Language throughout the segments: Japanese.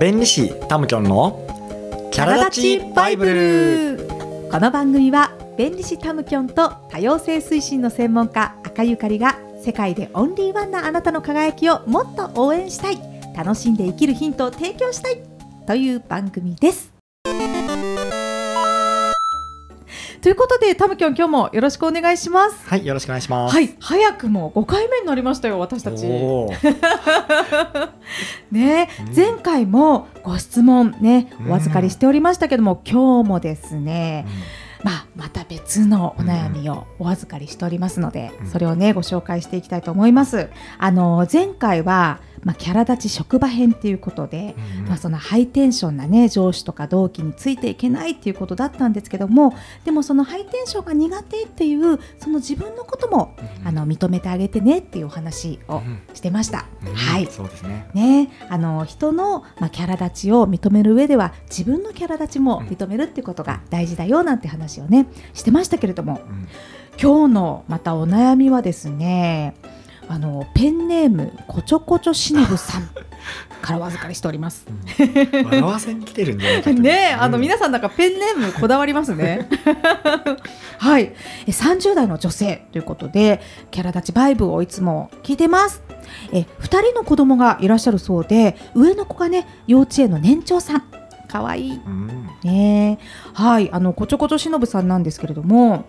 弁理士タムキョンのキャラ立ちバイブル。この番組は弁理士タムキョンと多様性推進の専門家赤ゆかりが世界でオンリーワンなあなたの輝きをもっと応援したい。楽しんで生きるヒントを提供したい。という番組です。ということでタムキョン今日もよろしくお願いします。はいよろしくお願いします。はい早くも5回目になりましたよ私たちね、うん。前回もご質問ねうん。お預かりしておりましたけども、今日もですね、まあ、また別のお悩みをお預かりしておりますので、うん。それをねご紹介していきたいと思います。あの前回は、まあ、キャラ立ち職場編っていうことで、うんまあ、そのハイテンションなね上司とか同期についていけないっていうことだったんですけどもでもそのハイテンションが苦手っていうその自分のことも、うんあの認めてあげてねっていうお話をうんしてました。うんはい。そうですね。ね、あの人の、まあ、キャラ立ちを認める上では自分のキャラ立ちも認めるっていうことが大事だよなん。て話をねしてましたけれどもうん今日のまたお悩みはですねあのペンネームこちょこちょしのぶさん からお預かりしております。うん。笑わせに来てるんじゃないかと。ねあのうん。皆さんなんかペンネームこだわりますね。はい、え30代の女性ということでキャラ立ちバイブをいつも聞いてます。え2人の子供がいらっしゃるそうで上の子がね幼稚園の年長さん。かわいい。うん。ねはい。あのこちょこちょしのぶさんなんですけれども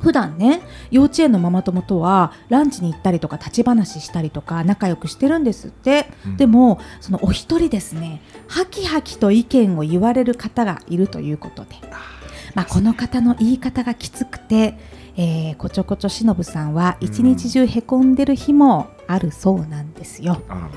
普段ね幼稚園のママ友とはランチに行ったりとか立ち話したりとか仲良くしてるんですって、うん。でもそのお一人ですねハキハキと意見を言われる方がいるということで、まあ、この方の言い方がきつくて、えーこちょこちょしのぶさんは一日中へこんでる日もあるそうなんですよ。あら。ら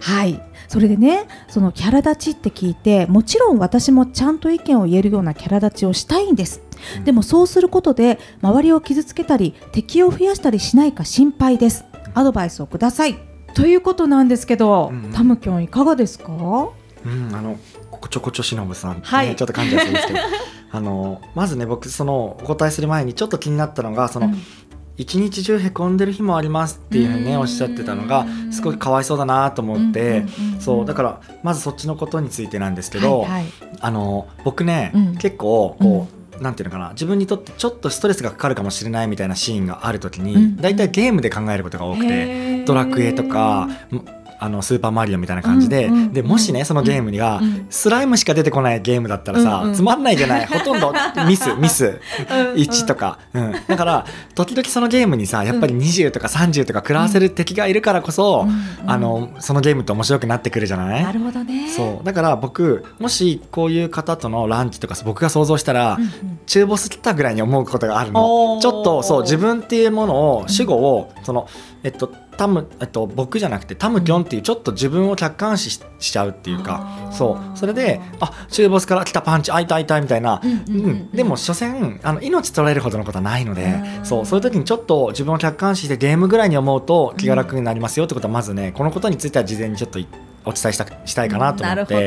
はい。それでねそのキャラ立ちって聞いてもちろん私もちゃんと意見を言えるようなキャラ立ちをしたいんです、うんでもそうすることで周りを傷つけたり敵を増やしたりしないか心配です。アドバイスをください。ということなんですけど、うん。うんタムキョンいかがですか？うん、あのこちょこちょしのぶさん、ねはい。ちょっと感じやすいんですけど。あのまずね僕そのお答えする前にちょっと気になったのがその、うん。一日中へこんでる日もありますっていうふうにねうん。おっしゃってたのがすごいかわいそうだなと思って、うんうんうんそうだからまずそっちのことについてなんですけど、はいはい。あの僕ね、うん。結構こう、なんていうのかな自分にとってちょっとストレスがかかるかもしれないみたいなシーンがある時に、うんだいたいゲームで考えることが多くて。ドラクエとかあのスーパーマリオみたいな感じで、うんうんでもしねそのゲームにが、うん。スライムしか出てこないゲームだったらさ、うんうん。つまんないじゃない？ほとんど。ミスミス。うんうん。1とか、うん、だから時々そのゲームにさやっぱり20とか30とか食らわせる敵がいるからこそ、うんうん。あのそのゲームって面白くなってくるじゃない？なるほどね。そう。だから僕もしこういう方とのランチとか僕が想像したら、うんうん。中ボス来たぐらいに思うことがあるおのー。ちょっとそう自分っていうものを主語を、そのえっとタム、えっと、僕じゃなくてタムキョンっていうちょっと自分を客観視ししちゃうっていうか、そう。それであ中ボスから来たパンチあいたいたみたいな、うんうんうんうん。でも所詮あの命取られるほどのことはないのでうん。そう。そういう時にちょっと自分を客観視してゲームぐらいに思うと気が楽になりますよってことはまずねこのことについては事前にちょっといお伝えしたしたいかなと思って。う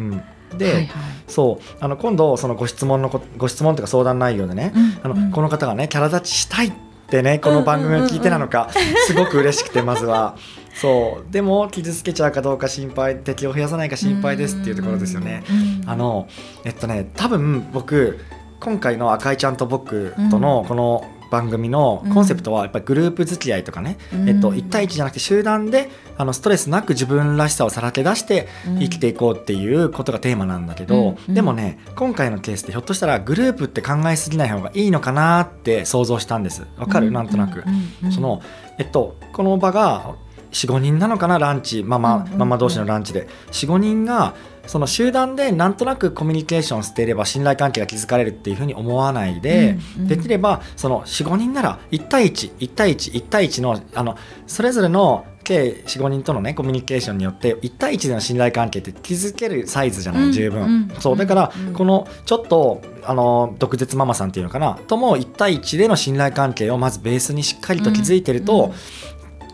ん、で、はいはい。そう。あの今度そのご質問のこご質問というか相談内容でね、あのうんこの方がねキャラ立ちしたいってねこの番組を聞いてなのか すごく嬉しくてまずは。そう。でも傷つけちゃうかどうか心配敵を増やさないか心配ですっていうところですよね。うんあのえっとね多分僕今回の赤いちゃんと僕とのこの番組のコンセプトはやっぱりグループ付き合いとかね、うん。えっと、1対1じゃなくて集団であのストレスなく自分らしさをさらけ出してうん。生きていこうっていうことがテーマなんだけど、うん。でもね今回のケースってひょっとしたらグループって考えすぎない方がいいのかなって想像したんです。わかる、なんとなく、そのえっとこの場が45人なのかなランチママ,、ママ同士のランチで。45人がその集団でなんとなくコミュニケーションしていれば信頼関係が築かれるっていうふうに思わないで、うんうん。できればその45人なら1対11対11対1のあのそれぞれの計45人とのねコミュニケーションによって1対1での信頼関係って築けるサイズじゃない、うん十分、うん。そうだからうんこのちょっとあの毒舌ママさんっていうのかな？とも1対1での信頼関係をまずベースにしっかりと築いてると、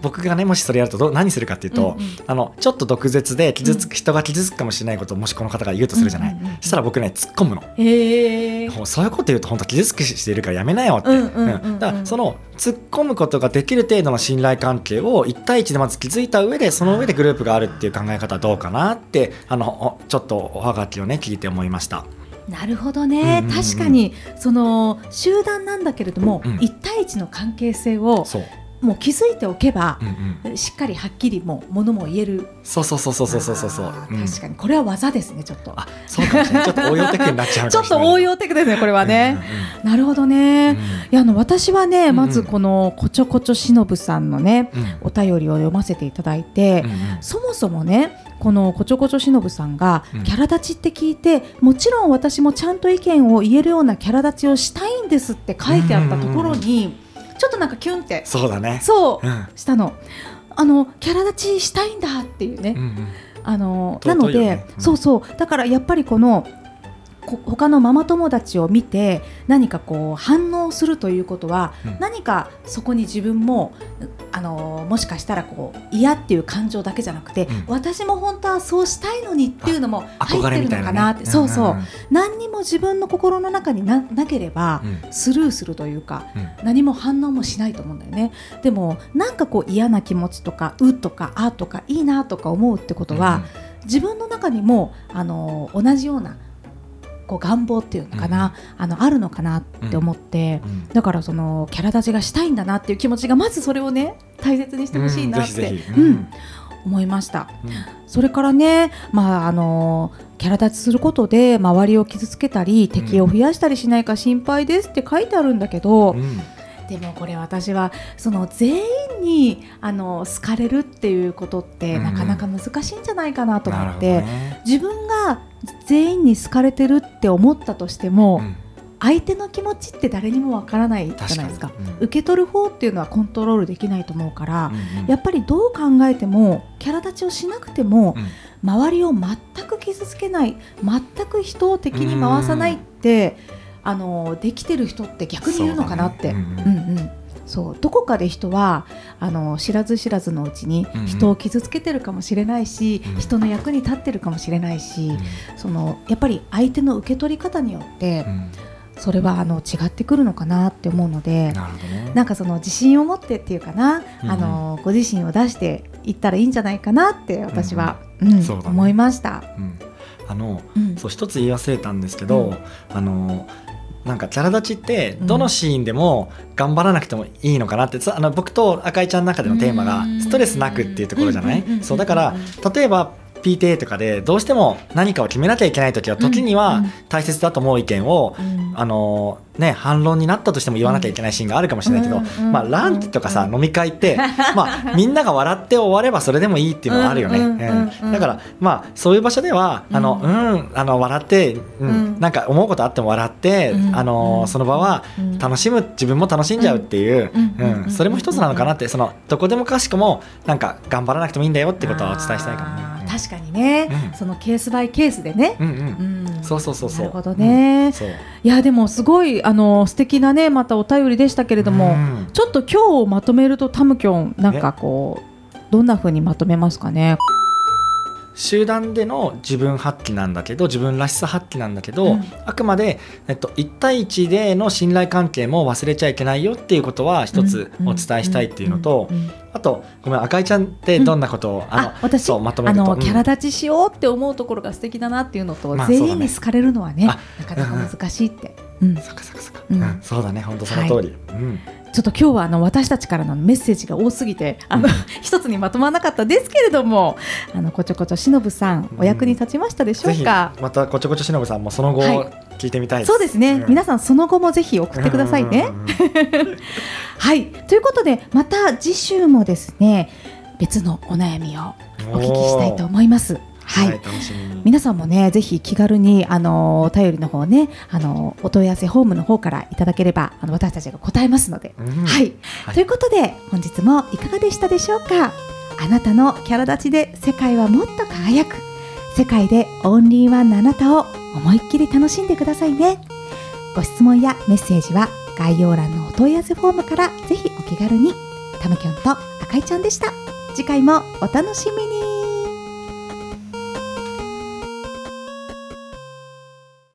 僕がねもしそれやるとどう何するかっていうと、うんうん。あのちょっと毒舌で傷つく、人が傷つくかもしれないことをもしこの方が言うとするじゃない、そしたら僕ね突っ込むの。へえもうそういうこと言うと本当傷つくしているからやめなよって、うんだからその突っ込むことができる程度の信頼関係を1対1でまず築いた上でその上でグループがあるっていう考え方はどうかなってあのおちょっとおはがきをね聞いて思いました。なるほどね、確かにその集団なんだけれども、うん。一対一の関係性をもう気づいておけばうん、うん、しっかりはっきりもうものも言える。そうそうそうそうそうそうそうあうん。ー確かにこれは技ですねちょっと。あそうかもしれない。ちょっと応用テクになっちゃうちょっと応用テクですねこれはね、なるほどね、うん。うんうんいやあの私はね、んまずこのこちょこちょしのぶさんのねうん。お便りを読ませていただいて、うんうん。そもそもねこのこちょこちょしのぶさんがうん。キャラ立ちって聞いて、もちろん私もちゃんと意見を言えるようなキャラ立ちをしたいんですって書いてあったところに、ちょっとなんかキュンって。そうだね。そう。うん。したの。あのキャラ立ちしたいんだっていうね、うんうん。あの尊ないので、よねうん。そうそう。だからやっぱりこのこ他のママ友達を見て何かこう反応するということは、うん。何かそこに自分もあのもしかしたらこう嫌っていう感情だけじゃなくて、うん。私も本当はそうしたいのにっていうのも入ってる。のかなって、そうそう、んん。何にも自分の心の中にななければ、うん。スルーするというかうん。何も反応もしないと思うんだよね。でもなんかこう嫌な気持ちとかうとかあとかいいなとか思うってことは、自分の中にもあの同じようなこう願望っていうのかな、あのあるのかなって思って、うん。うんだからそのキャラ立ちがしたいんだなっていう気持ちがまずそれをね大切にしてほしいなって、うん。思いました。それからね、まあ、あのキャラ立ちすることで周りを傷つけたり敵を増やしたりしないか心配ですって書いてあるんだけど、うんうんでもこれ私はその全員にあの好かれるっていうことってうんなかなか難しいんじゃないかなと思って、ね。自分が全員に好かれてるって思ったとしても、うん。相手の気持ちって誰にもわからないじゃないですか。うん。受け取る方っていうのはコントロールできないと思うから、うんうん。やっぱりどう考えてもキャラ立ちをしなくても、うん。周りを全く傷つけない全く人を敵に回さないって、あのできてる人って逆にいるのかなって。そうだね。うんうん。そう。どこかで人はあの知らず知らずのうちに人を傷つけてるかもしれないし、うん。人の役に立ってるかもしれないし、うん。そのやっぱり相手の受け取り方によってうん。それはあの違ってくるのかなって思うので、なるほどね。なんかその自信を持ってっていうかな、うんあのご自身を出していったらいいんじゃないかなって私は、うん。思いました。うん。あのうん。そう一つ言い忘れたんですけど、うん。あのなんかキャラ立ちってどのシーンでも頑張らなくてもいいのかなって、つあの僕と赤井ちゃんの中でのテーマがうん。ストレスなくっていうところじゃない、そうだから例えば PTA とかでどうしても何かを決めなきゃいけない時は時には大切だと思う意見を、うん。あのね、反論になったとしても言わなきゃいけないシーンがあるかもしれないけど、まあ、ランチとかさ、うん飲み会って、まあ、みんなが笑って終わればそれでもいいっていうのはあるよね。うんだから、まあ、そういう場所ではあの、ううんあの笑って、うんうん。なんか思うことあっても笑って、うんあのその場はうん楽しむ自分も楽しんじゃうっていう、うんそれも一つなのかなってそのどこでもかしこもなんか頑張らなくてもいいんだよってことはお伝えしたいかもね。確かにね、うん。そのケースバイケースでね。うんうん。うん。そうそうそうそう。なるほどね。うん。そう。いやでもすごいあの素敵なねまたお便りでしたけれども、うん。ちょっと今日まとめるとタムキョンなんかこうどんな風にまとめますかね。集団での自分発揮なんだけど自分らしさ発揮なんだけど、うん。あくまで、えっと、1対1での信頼関係も忘れちゃいけないよっていうことは一つお伝えしたいっていうのと、うんうんうん。あとごめん赤井ちゃんってどんなことを、あのあ私そうまとめると。あのキャラうん立ちしようって思うところが素敵だなっていうのと、まあ全員に好かれるのはねあなかなか難しいって、うん。そっかそっかそっか、うん。うんそうだね本当その通り、うんちょっと今日はあの私たちからのメッセージが多すぎてあの、一つにまとまらなかったですけれどもあのこちょこちょしのぶさんお役に立ちましたでしょぜひうか、またこちょこちょしのぶさんもその後はい。聞いてみたいです、そうですね、ん。皆さんその後もぜひ送ってくださいね。うんうんうん。はい。ということでまた次週もですね別のお悩みをお聞きしたいと思います。はい、皆さんもねぜひ気軽にあのお便りの方ねあのお問い合わせホームの方からいただければあの私たちが答えますので、うん。はい、はい。ということで本日もいかがでしたでしょうか？あなたのキャラ立ちで世界はもっと輝く。世界でオンリーワンのあなたを思いっきり楽しんでくださいね。ご質問やメッセージは概要欄のお問い合わせフォームからぜひお気軽に。タムキョンと赤かいちゃんでした。次回もお楽しみに